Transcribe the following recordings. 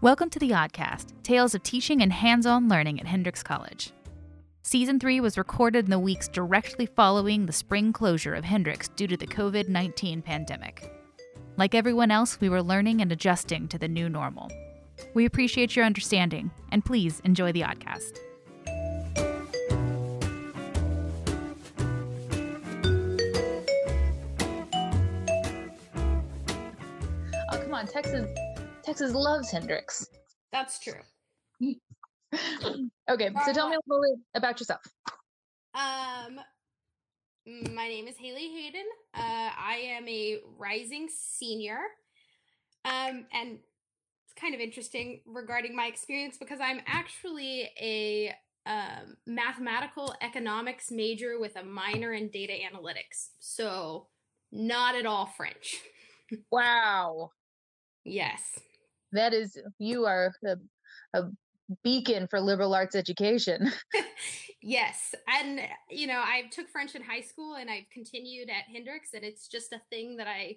Welcome to the Oddcast Tales of Teaching and Hands On Learning at Hendrix College. Season 3 was recorded in the weeks directly following the spring closure of Hendrix due to the COVID 19 pandemic. Like everyone else, we were learning and adjusting to the new normal. We appreciate your understanding, and please enjoy the Oddcast. Oh, come on, Texas. Texas loves Hendrix. That's true. Okay, so tell me a little bit about yourself. Um, my name is Haley Hayden. Uh, I am a rising senior. Um, and it's kind of interesting regarding my experience because I'm actually a um, mathematical economics major with a minor in data analytics. So, not at all French. Wow, yes. That is you are a, a beacon for liberal arts education. yes. And, you know, I took French in high school and I've continued at Hendrix, and it's just a thing that I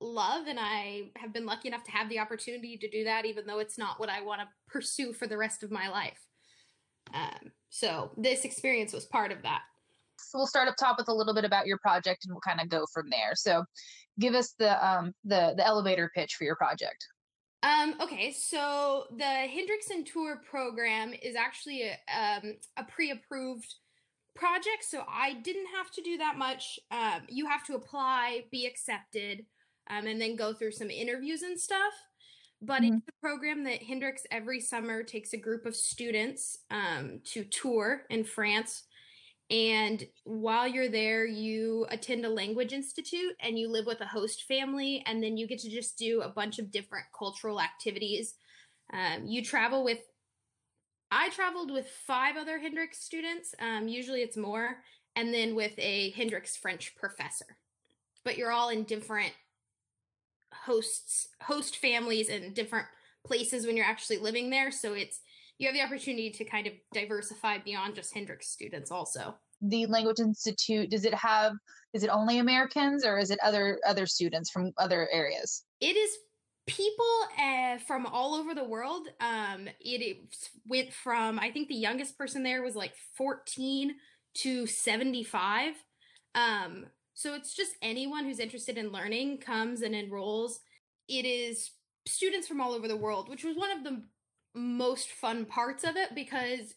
love. And I have been lucky enough to have the opportunity to do that, even though it's not what I want to pursue for the rest of my life. Um, so, this experience was part of that. So we'll start up top with a little bit about your project, and we'll kind of go from there. So, give us the um the the elevator pitch for your project. Um, okay, so the Hendrix-in-Tours program is actually a, um, a pre-approved project, so I didn't have to do that much. Um, you have to apply, be accepted, um, and then go through some interviews and stuff. But Mhm. it's a program that Hendrix every summer takes a group of students um, to tour in France. And while you're there, you attend a language institute and you live with a host family, and then you get to just do a bunch of different cultural activities. Um, you travel with, I traveled with five other Hendrix students. Um, usually it's more, and then with a Hendrix French professor. But you're all in different hosts, host families, and different places when you're actually living there. So it's you have the opportunity to kind of diversify beyond just Hendrix students also. The Language Institute does it have? Is it only Americans, or is it other other students from other areas? It is people uh, from all over the world. Um, it, it went from I think the youngest person there was like 14 to 75. Um, so it's just anyone who's interested in learning comes and enrolls. It is students from all over the world, which was one of the most fun parts of it because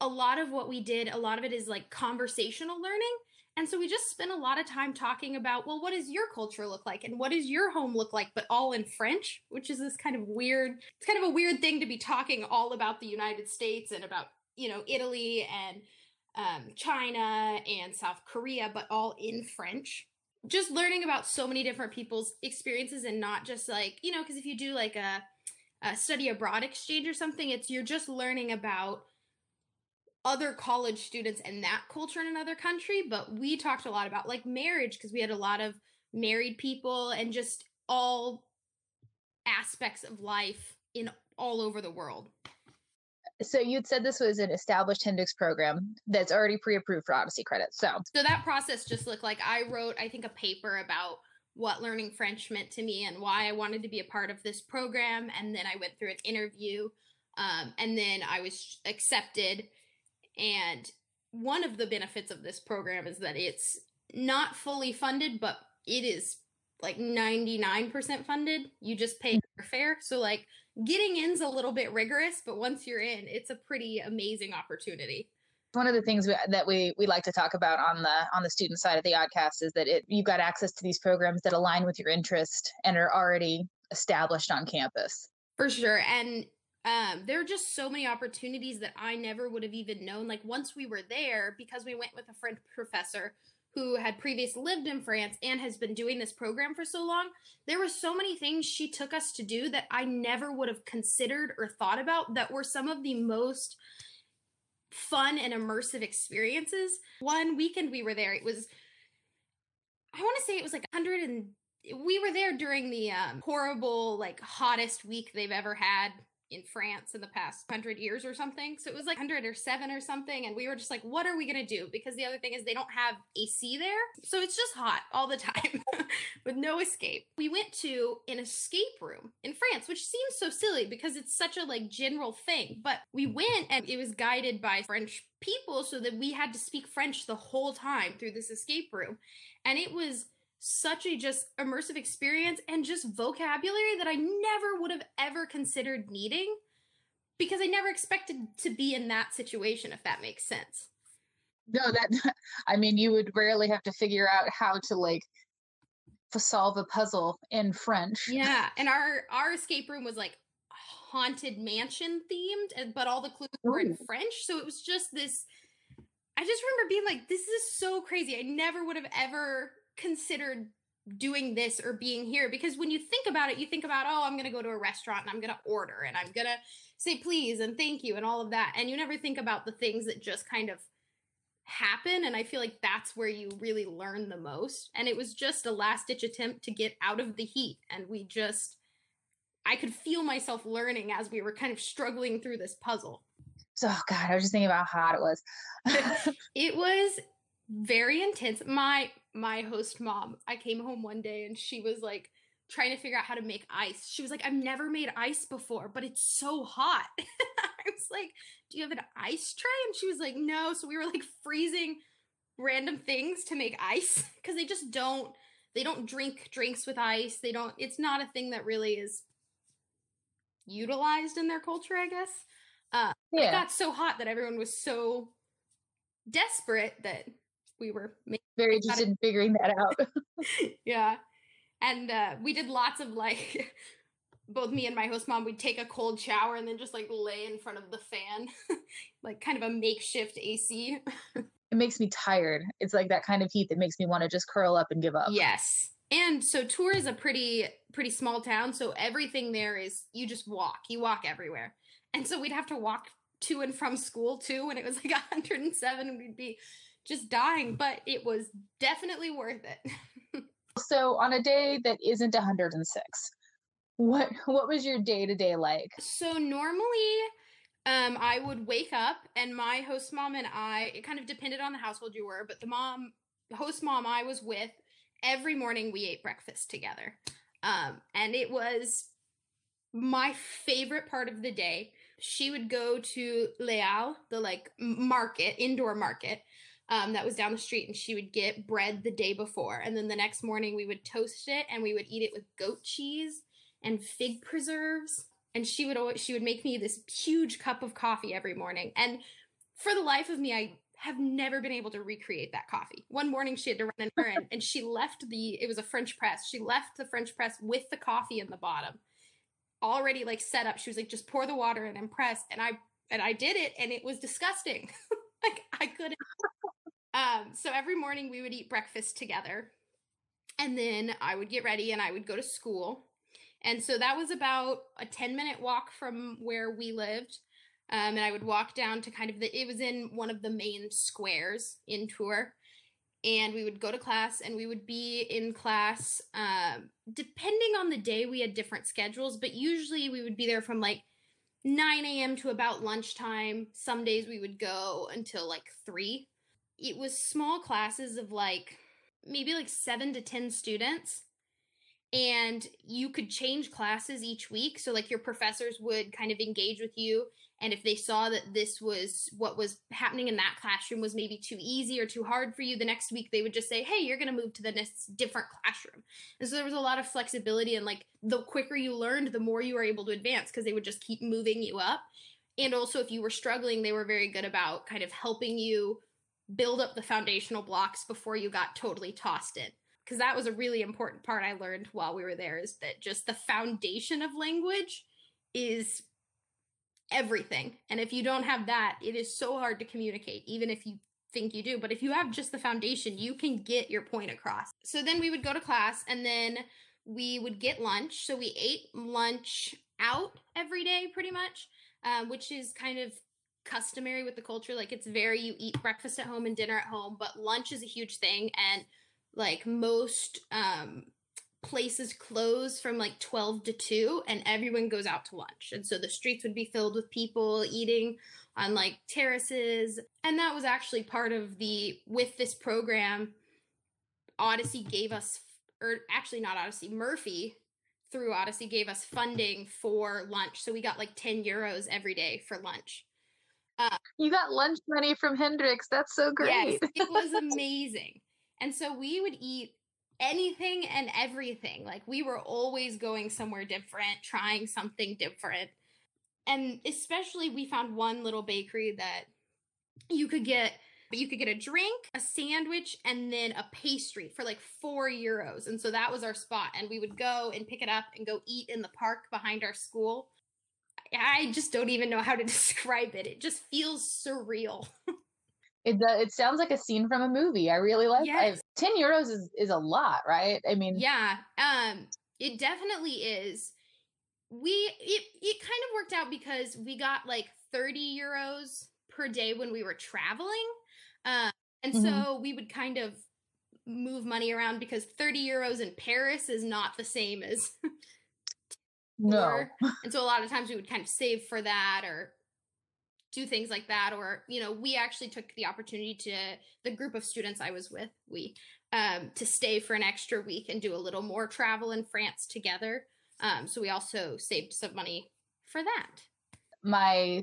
a lot of what we did, a lot of it is like conversational learning. And so we just spent a lot of time talking about, well, what does your culture look like? And what does your home look like? But all in French, which is this kind of weird, it's kind of a weird thing to be talking all about the United States and about, you know, Italy and um, China and South Korea, but all in French. Just learning about so many different people's experiences and not just like, you know, because if you do like a, a study abroad exchange or something, it's you're just learning about other college students and that culture in another country. But we talked a lot about like marriage because we had a lot of married people and just all aspects of life in all over the world. So you'd said this was an established Hendrix program that's already pre-approved for Odyssey credits. So So that process just looked like I wrote, I think, a paper about what learning French meant to me and why I wanted to be a part of this program. And then I went through an interview um, and then I was accepted. And one of the benefits of this program is that it's not fully funded, but it is like 99% funded. You just pay your fare. So, like, getting in's a little bit rigorous, but once you're in, it's a pretty amazing opportunity. One of the things we, that we we like to talk about on the on the student side of the oddcast is that it you've got access to these programs that align with your interest and are already established on campus. For sure. And um, there are just so many opportunities that I never would have even known. Like once we were there, because we went with a French professor who had previously lived in France and has been doing this program for so long, there were so many things she took us to do that I never would have considered or thought about that were some of the most fun and immersive experiences. One weekend we were there, it was I want to say it was like 100 and we were there during the um, horrible like hottest week they've ever had in France in the past 100 years or something. So it was like 107 or something. And we were just like, what are we going to do? Because the other thing is they don't have AC there. So it's just hot all the time with no escape. We went to an escape room in France, which seems so silly because it's such a like general thing. But we went and it was guided by French people so that we had to speak French the whole time through this escape room. And it was such a just immersive experience and just vocabulary that I never would have ever considered needing because I never expected to be in that situation, if that makes sense. No, that, I mean, you would rarely have to figure out how to like solve a puzzle in French. Yeah. And our, our escape room was like haunted mansion themed, but all the clues were in French. So it was just this. I just remember being like, this is so crazy. I never would have ever considered doing this or being here because when you think about it you think about oh i'm going to go to a restaurant and i'm going to order and i'm going to say please and thank you and all of that and you never think about the things that just kind of happen and i feel like that's where you really learn the most and it was just a last ditch attempt to get out of the heat and we just i could feel myself learning as we were kind of struggling through this puzzle. Oh god i was just thinking about how hot it was. It was very intense my my host mom, I came home one day and she was like trying to figure out how to make ice. She was like, I've never made ice before, but it's so hot. I was like, Do you have an ice tray? And she was like, No. So we were like freezing random things to make ice because they just don't they don't drink drinks with ice. They don't it's not a thing that really is utilized in their culture, I guess. Uh yeah. it got so hot that everyone was so desperate that we were very interested in figuring that out. yeah. And uh, we did lots of like, both me and my host mom, we'd take a cold shower and then just like lay in front of the fan, like kind of a makeshift AC. it makes me tired. It's like that kind of heat that makes me want to just curl up and give up. Yes. And so Tours is a pretty pretty small town, so everything there is you just walk. You walk everywhere. And so we'd have to walk to and from school too when it was like 107 we'd be just dying, but it was definitely worth it. so on a day that isn't 106, what what was your day to day like? So normally um, I would wake up and my host mom and I, it kind of depended on the household you were, but the mom, host mom I was with, every morning we ate breakfast together. Um, and it was my favorite part of the day. She would go to Les Halles, the like market, indoor market, um, that was down the street, and she would get bread the day before, and then the next morning we would toast it and we would eat it with goat cheese and fig preserves. And she would always she would make me this huge cup of coffee every morning, and for the life of me, I have never been able to recreate that coffee. One morning she had to run an errand and she left the it was a French press. She left the French press with the coffee in the bottom. Already like set up. She was like, just pour the water in and press. And I and I did it and it was disgusting. like I couldn't um, so every morning we would eat breakfast together. And then I would get ready and I would go to school. And so that was about a 10 minute walk from where we lived. Um, and I would walk down to kind of the, it was in one of the main squares in Tours. And we would go to class and we would be in class, um, depending on the day, we had different schedules, but usually we would be there from like 9 a.m. to about lunchtime. Some days we would go until like 3 it was small classes of like maybe like seven to 10 students. And you could change classes each week. So, like, your professors would kind of engage with you. And if they saw that this was what was happening in that classroom was maybe too easy or too hard for you, the next week they would just say, Hey, you're going to move to the next different classroom. And so there was a lot of flexibility. And like the quicker you learned, the more you were able to advance because they would just keep moving you up. And also, if you were struggling, they were very good about kind of helping you build up the foundational blocks before you got totally tossed in because that was a really important part I learned while we were there is that just the foundation of language is everything. And if you don't have that, it is so hard to communicate, even if you think you do. But if you have just the foundation, you can get your point across. So then we would go to class and then we would get lunch. So we ate lunch out every day pretty much, uh, which is kind of customary with the culture. Like it's very you eat breakfast at home and dinner at home, but lunch is a huge thing and like most um places close from like 12 to 2 and everyone goes out to lunch. And so the streets would be filled with people eating on like terraces. And that was actually part of the, with this program, Odyssey gave us, or actually not Odyssey, Murphy through Odyssey gave us funding for lunch. So we got like 10 euros every day for lunch. Uh, you got lunch money from Hendrix. That's so great. Yes, it was amazing. and so we would eat anything and everything. Like we were always going somewhere different, trying something different. And especially we found one little bakery that you could get you could get a drink, a sandwich, and then a pastry for like four euros. And so that was our spot. And we would go and pick it up and go eat in the park behind our school. I just don't even know how to describe it. It just feels surreal. It uh, it sounds like a scene from a movie. I really like. Yes. Ten euros is is a lot, right? I mean, yeah, um, it definitely is. We it it kind of worked out because we got like thirty euros per day when we were traveling, uh, and mm-hmm. so we would kind of move money around because thirty euros in Paris is not the same as. no. and so a lot of times we would kind of save for that or do things like that or you know we actually took the opportunity to the group of students i was with we um, to stay for an extra week and do a little more travel in france together um, so we also saved some money for that my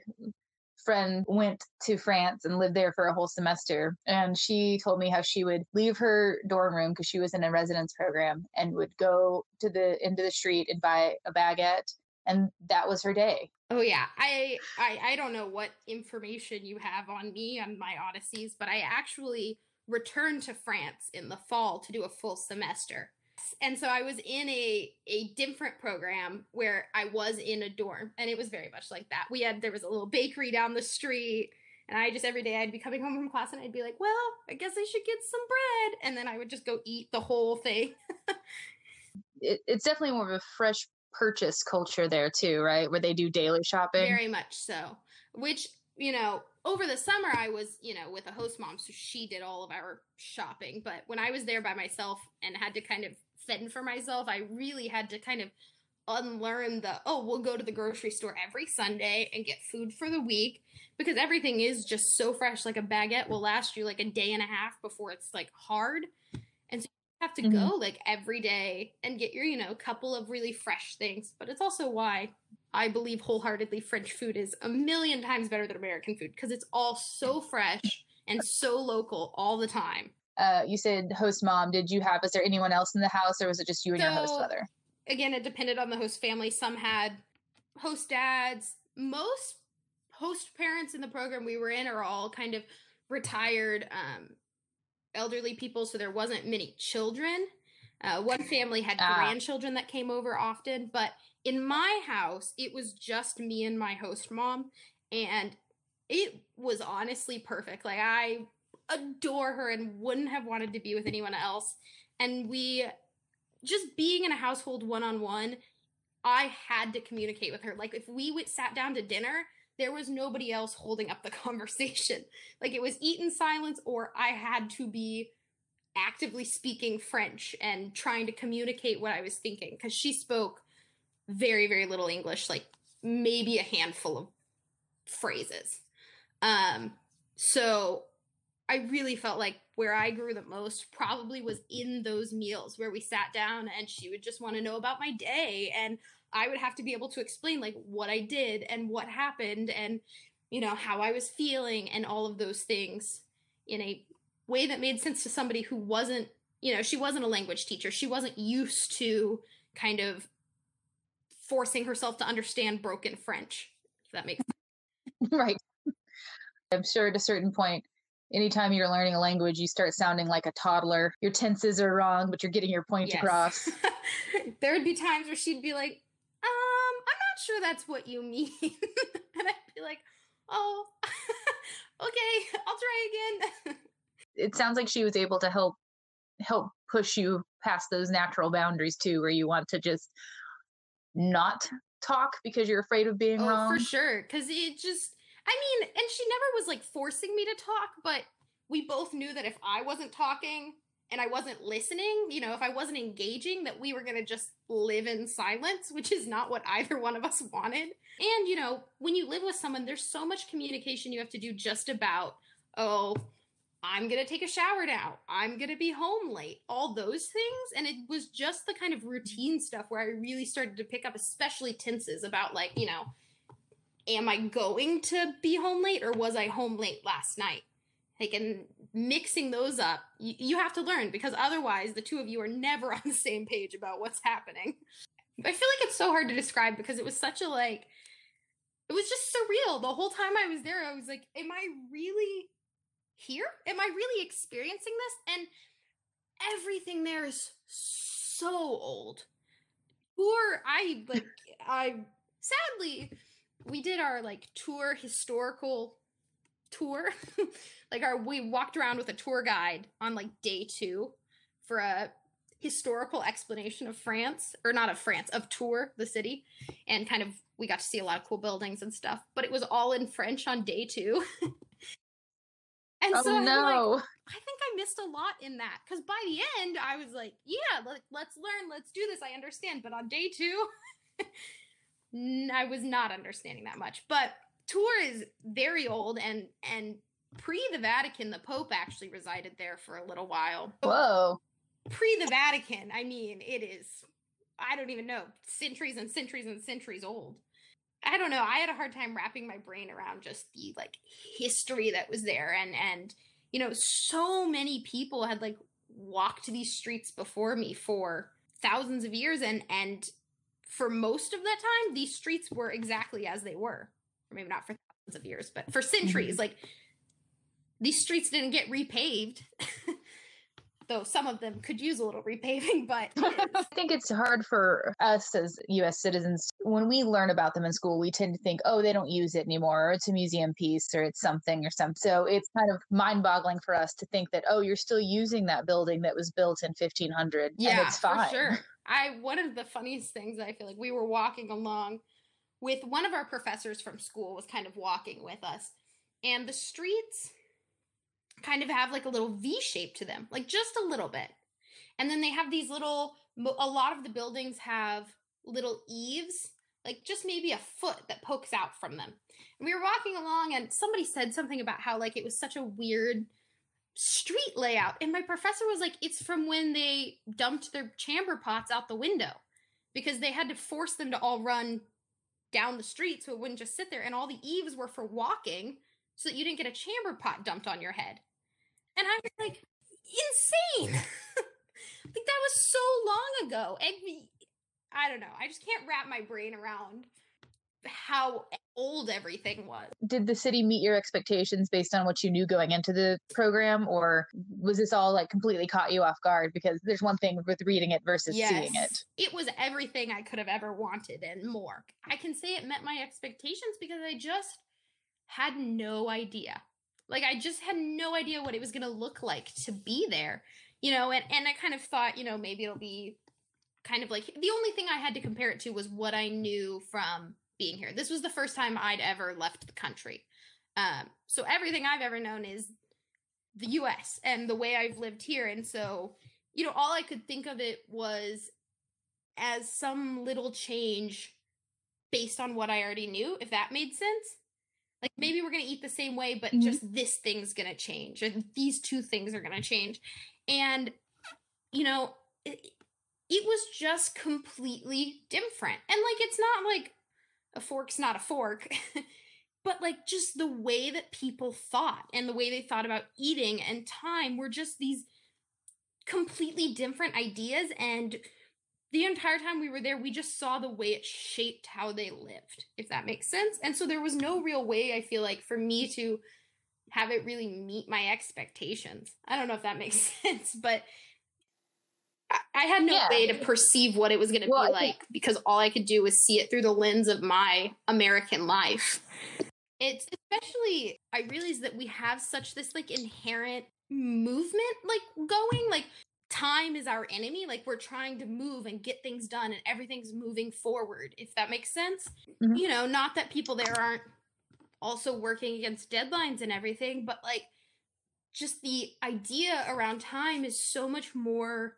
friend went to France and lived there for a whole semester. And she told me how she would leave her dorm room because she was in a residence program and would go to the end of the street and buy a baguette. And that was her day. Oh yeah, I, I I don't know what information you have on me on my odysseys, but I actually returned to France in the fall to do a full semester. And so I was in a a different program where I was in a dorm and it was very much like that. We had there was a little bakery down the street and I just every day I'd be coming home from class and I'd be like, "Well, I guess I should get some bread." And then I would just go eat the whole thing. it, it's definitely more of a fresh purchase culture there too, right? Where they do daily shopping. Very much so. Which, you know, over the summer I was, you know, with a host mom, so she did all of our shopping. But when I was there by myself and had to kind of fend for myself, I really had to kind of unlearn the oh, we'll go to the grocery store every Sunday and get food for the week because everything is just so fresh. Like a baguette will last you like a day and a half before it's like hard. And so you have to mm-hmm. go like every day and get your, you know, couple of really fresh things. But it's also why I believe wholeheartedly French food is a million times better than American food because it's all so fresh and so local all the time. Uh, you said host mom. Did you have? was there anyone else in the house, or was it just you and so, your host mother? Again, it depended on the host family. Some had host dads. Most host parents in the program we were in are all kind of retired um, elderly people, so there wasn't many children. Uh, one family had ah. grandchildren that came over often, but in my house, it was just me and my host mom, and it was honestly perfect. Like I adore her and wouldn't have wanted to be with anyone else. And we just being in a household one on one, I had to communicate with her. Like if we went sat down to dinner, there was nobody else holding up the conversation. Like it was eat in silence, or I had to be actively speaking French and trying to communicate what I was thinking because she spoke very, very little English, like maybe a handful of phrases. Um, so I really felt like where I grew the most probably was in those meals where we sat down and she would just want to know about my day and I would have to be able to explain like what I did and what happened and you know how I was feeling and all of those things in a way that made sense to somebody who wasn't you know she wasn't a language teacher. She wasn't used to kind of forcing herself to understand broken french if that makes sense right. I'm sure at a certain point anytime you're learning a language you start sounding like a toddler your tenses are wrong but you're getting your point yes. across there would be times where she'd be like um, I'm not sure that's what you mean. and I'd be like, oh, okay, I'll try again. it sounds like she was able to help help push you past those natural boundaries too, where you want to just not talk because you're afraid of being oh, wrong. For sure. Cause it just I mean, and she never was like forcing me to talk, but we both knew that if I wasn't talking, and I wasn't listening, you know, if I wasn't engaging, that we were going to just live in silence, which is not what either one of us wanted. And, you know, when you live with someone, there's so much communication you have to do just about, oh, I'm going to take a shower now. I'm going to be home late. All those things. And it was just the kind of routine stuff where I really started to pick up, especially tenses about, like, you know, am I going to be home late or was I home late last night? Like, and mixing those up, you, you have to learn because otherwise the two of you are never on the same page about what's happening. I feel like it's so hard to describe because it was such a like, it was just surreal. The whole time I was there, I was like, am I really here? Am I really experiencing this? And everything there is so old. Or I like I sadly we did our like tour historical tour. like our we walked around with a tour guide on like day 2 for a historical explanation of France or not of France, of Tours, the city, and kind of we got to see a lot of cool buildings and stuff, but it was all in French on day 2. And oh, so no. Like, I think I missed a lot in that because by the end I was like, yeah, let, let's learn, let's do this. I understand. But on day two, I was not understanding that much. But Tours is very old and and pre the Vatican, the Pope actually resided there for a little while. Whoa. Pre the Vatican, I mean, it is I don't even know, centuries and centuries and centuries old. I don't know. I had a hard time wrapping my brain around just the like history that was there and and you know, so many people had like walked these streets before me for thousands of years and and for most of that time these streets were exactly as they were. Or maybe not for thousands of years, but for centuries mm-hmm. like these streets didn't get repaved. though some of them could use a little repaving, but I think it's hard for us as US citizens when we learn about them in school, we tend to think, oh, they don't use it anymore, or it's a museum piece, or it's something or something. So it's kind of mind boggling for us to think that, oh, you're still using that building that was built in 1500 yeah, and it's fine. For sure. I, one of the funniest things I feel like we were walking along with one of our professors from school was kind of walking with us, and the streets kind of have like a little V shape to them, like just a little bit. And then they have these little, a lot of the buildings have little eaves, like just maybe a foot that pokes out from them. And we were walking along and somebody said something about how like it was such a weird street layout. And my professor was like, it's from when they dumped their chamber pots out the window because they had to force them to all run down the street so it wouldn't just sit there. And all the eaves were for walking so that you didn't get a chamber pot dumped on your head. And I was like, insane. like that was so long ago. And I don't know. I just can't wrap my brain around how old everything was. Did the city meet your expectations based on what you knew going into the program, or was this all like completely caught you off guard? Because there's one thing with reading it versus yes, seeing it. It was everything I could have ever wanted and more. I can say it met my expectations because I just had no idea. Like I just had no idea what it was going to look like to be there. You know, and and I kind of thought, you know, maybe it'll be kind of like the only thing I had to compare it to was what I knew from being here. This was the first time I'd ever left the country. Um, so everything I've ever known is the US and the way I've lived here. And so, you know, all I could think of it was as some little change based on what I already knew, if that made sense. Like maybe we're going to eat the same way, but mm-hmm. just this thing's going to change, and these two things are going to change. And, you know, it, it was just completely different. And like, it's not like a fork's not a fork. but like just the way that people thought and the way they thought about eating and time were just these completely different ideas and the entire time we were there we just saw the way it shaped how they lived if that makes sense and so there was no real way i feel like for me to have it really meet my expectations i don't know if that makes sense but I had no yeah. way to perceive what it was going to well, be like think- because all I could do was see it through the lens of my American life. It's especially I realize that we have such this like inherent movement like going like time is our enemy like we're trying to move and get things done and everything's moving forward if that makes sense mm-hmm. you know not that people there aren't also working against deadlines and everything but like just the idea around time is so much more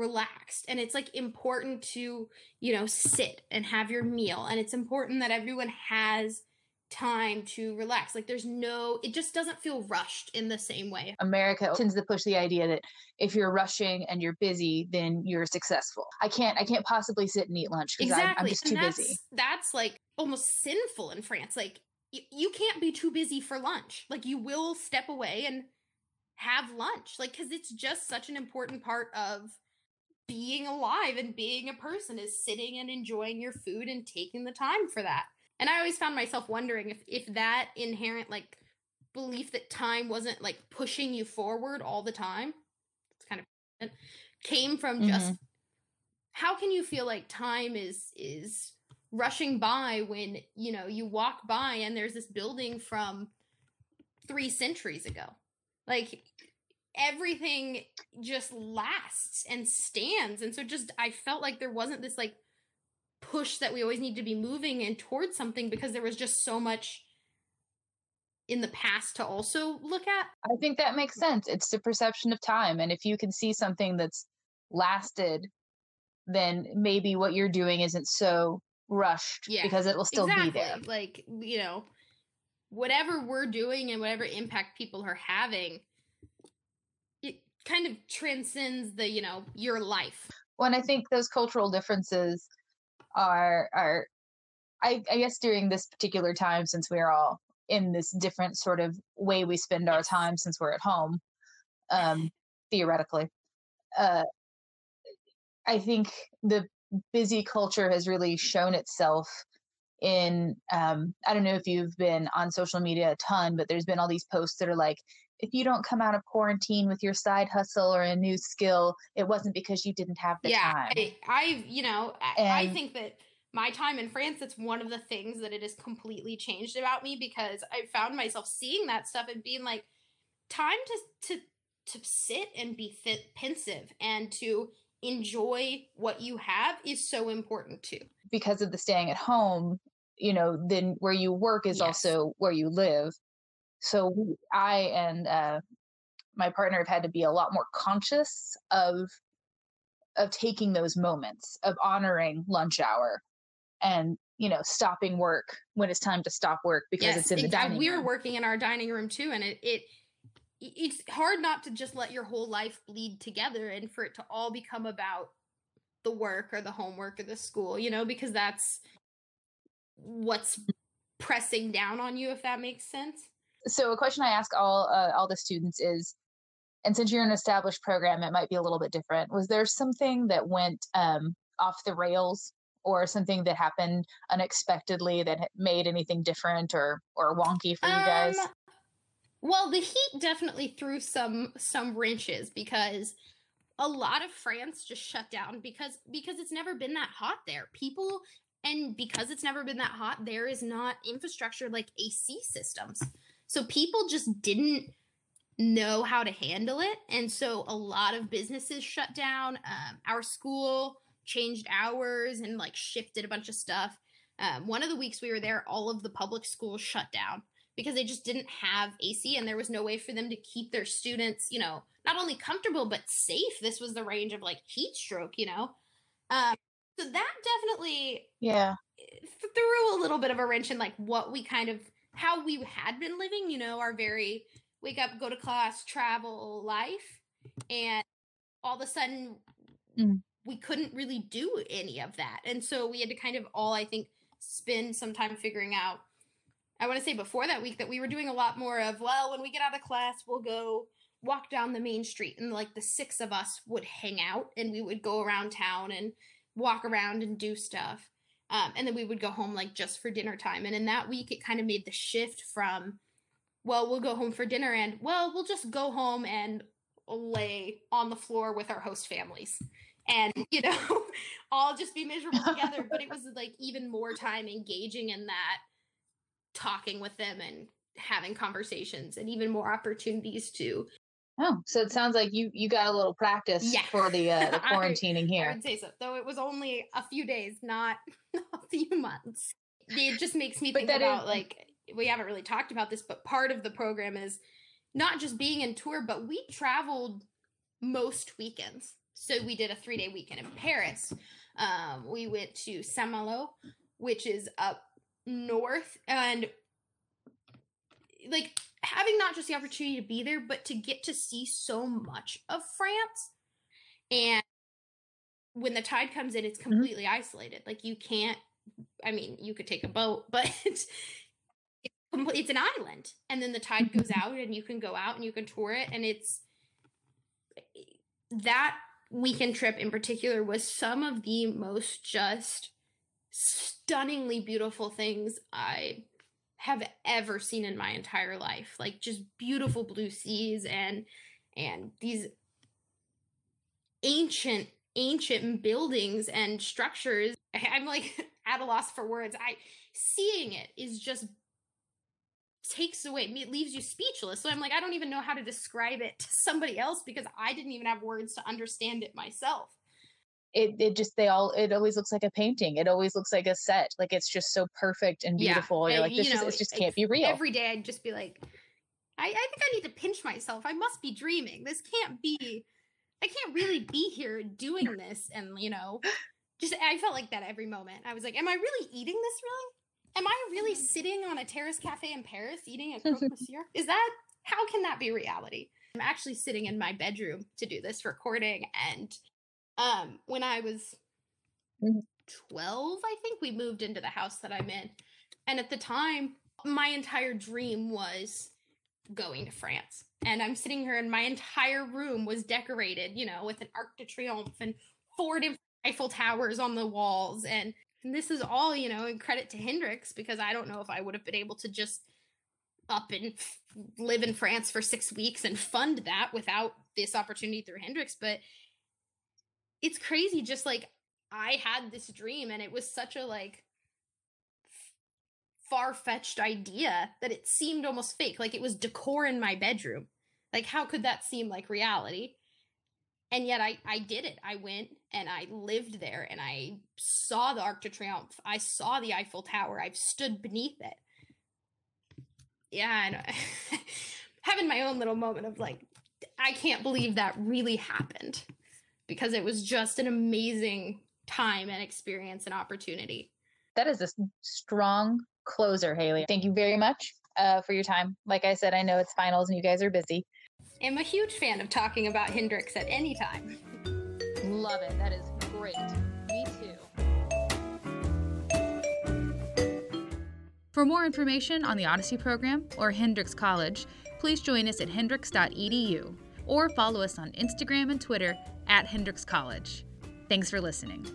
relaxed. And it's like important to you know sit and have your meal. And it's important that everyone has time to relax. Like there's no it just doesn't feel rushed in the same way. America tends to push the idea that if you're rushing and you're busy then you're successful. I can't i can't possibly sit and eat lunch because exactly. I'm, I'm, just too that's, busy. that's like almost sinful in france. Like y- you can't be too busy for lunch. Like you will step away and have lunch. Like because it's just such an important part of being alive and being a person is sitting and enjoying your food and taking the time for that. And I always found myself wondering if if that inherent like belief that time wasn't like pushing you forward all the time. It's kind of came from just mm-hmm. how can you feel like time is is rushing by when, you know, you walk by and there's this building from 3 centuries ago. Like everything just lasts and stands. And so just I felt like there wasn't this like push that we always need to be moving and towards something because there was just so much in the past to also look at. I think that makes sense. It's the perception of time. And if you can see something that's lasted, then maybe what you're doing isn't so rushed yeah, because it will still exactly. be there. Like, you know, whatever we're doing and whatever impact people are having, kind of transcends the you know your life. When i think those cultural differences are are I, I guess during this particular time since we're all in this different sort of way we spend our time since we're at home um theoretically uh i think the busy culture has really shown itself in um, i don't know if you've been on social media a ton but there's been all these posts that are like if you don't come out of quarantine with your side hustle or a new skill, it wasn't because you didn't have the yeah, time. I, I you know, and, I think that my time in France, it's one of the things that it has completely changed about me because I found myself seeing that stuff and being like, time to to to sit and be fit, pensive and to enjoy what you have is so important too. Because of the staying at home, you know, then where you work is yes. also where you live. So we, I and uh, my partner have had to be a lot more conscious of of taking those moments of honoring lunch hour and you know stopping work when it's time to stop work because yes, it's in the dining we room. were working in our dining room too and it, it it's hard not to just let your whole life bleed together and for it to all become about the work or the homework or the school you know because that's what's pressing down on you if that makes sense so a question I ask all uh, all the students is, and since you're an established program, it might be a little bit different. Was there something that went um, off the rails, or something that happened unexpectedly that made anything different or or wonky for you guys? Um, well, the heat definitely threw some some wrenches because a lot of France just shut down because because it's never been that hot there. People and because it's never been that hot, there is not infrastructure like AC systems. So people just didn't know how to handle it. And so a lot of businesses shut down. Um, our school changed hours and like shifted a bunch of stuff. Um, one of the weeks we were there, all of the public schools shut down because they just didn't have AC and there was no way for them to keep their students, you know, not only comfortable but safe. This was the range of like heat stroke, you know. Um, so that definitely yeah threw a little bit of a wrench in like what we kind of how we had been living, you know, our very wake up, go to class, travel life. And all of a sudden, mm. we couldn't really do any of that. And so we had to kind of all, I think, spend some time figuring out. I want to say before that week that we were doing a lot more of, well, when we get out of class, we'll go walk down the main street. And like the six of us would hang out and we would go around town and walk around and do stuff. Um, and then we would go home like just for dinner time. And in that week, it kind of made the shift from, well, we'll go home for dinner and, well, we'll just go home and lay on the floor with our host families and, you know, all just be miserable together. but it was like even more time engaging in that, talking with them and having conversations and even more opportunities to Oh, so it sounds like you you got a little practice yeah. for the uh, the quarantining here. I would say so, though it was only a few days, not a few months. It just makes me think about is- like we haven't really talked about this, but part of the program is not just being in Tours, but we traveled most weekends. So we did a three day weekend in Paris. Um, we went to Saint Malo, which is up north, and like having not just the opportunity to be there, but to get to see so much of France. And when the tide comes in, it's Mm-hmm. completely isolated. Like you can't. I mean, you could take a boat, but it's it's, it's an island, and then the tide goes out, and you can go out and you can tour it, and it's that weekend trip in particular was some of the most just stunningly beautiful things I have ever seen in my entire life. Like just beautiful blue seas and and these ancient ancient buildings and structures. I'm like at a loss for words. I seeing it is just takes away it leaves you speechless. So I'm like I don't even know how to describe it to somebody else because I didn't even have words to understand it myself. It it just they all it always looks like a painting. It always looks like a set. Like it's just so perfect and Yeah, beautiful. You're and, like, this you know, it just can't be real. Every day I'd just be like, I, I think I need to pinch myself. I must be dreaming. This can't be, I can't really be here doing this. And, you know, just, I felt like that every moment. I was like, am I really eating this really? Am I really mm-hmm. sitting on a terrace cafe in Paris eating a croque monsieur? Is that, how can that be reality? I'm actually sitting in my bedroom to do this recording. And um, when I was Mhm. 12, I think we moved into the house that I'm in. And at the time, my entire dream was going to France. And I'm sitting here, and my entire room was decorated, you know, with an Arc de Triomphe and four different Eiffel Towers on the walls. And, and this is all, you know, in credit to Hendrix, because I don't know if I would have been able to just up and live in France for six weeks and fund that without this opportunity through Hendrix. But it's crazy, just like I had this dream, and it was such a like far fetched idea that it seemed almost fake. Like it was decor in my bedroom. Like, how could that seem like reality? And yet I, I did it. I went and I lived there and I saw the Arc de Triomphe. I saw the Eiffel Tower. I've stood beneath it. Yeah, and having my own little moment of like, I can't believe that really happened because it was just an amazing time and experience and opportunity. That is a strong closer, Haley. Thank you very much uh, for your time. Like I said, I know it's finals and you guys are busy. I'm a huge fan of talking about Hendrix at any time. Love it. That is great. Me too. For more information on the Odyssey program or Hendrix College, please join us at hendrix.edu or follow us on Instagram and Twitter at Hendrix College. Thanks for listening.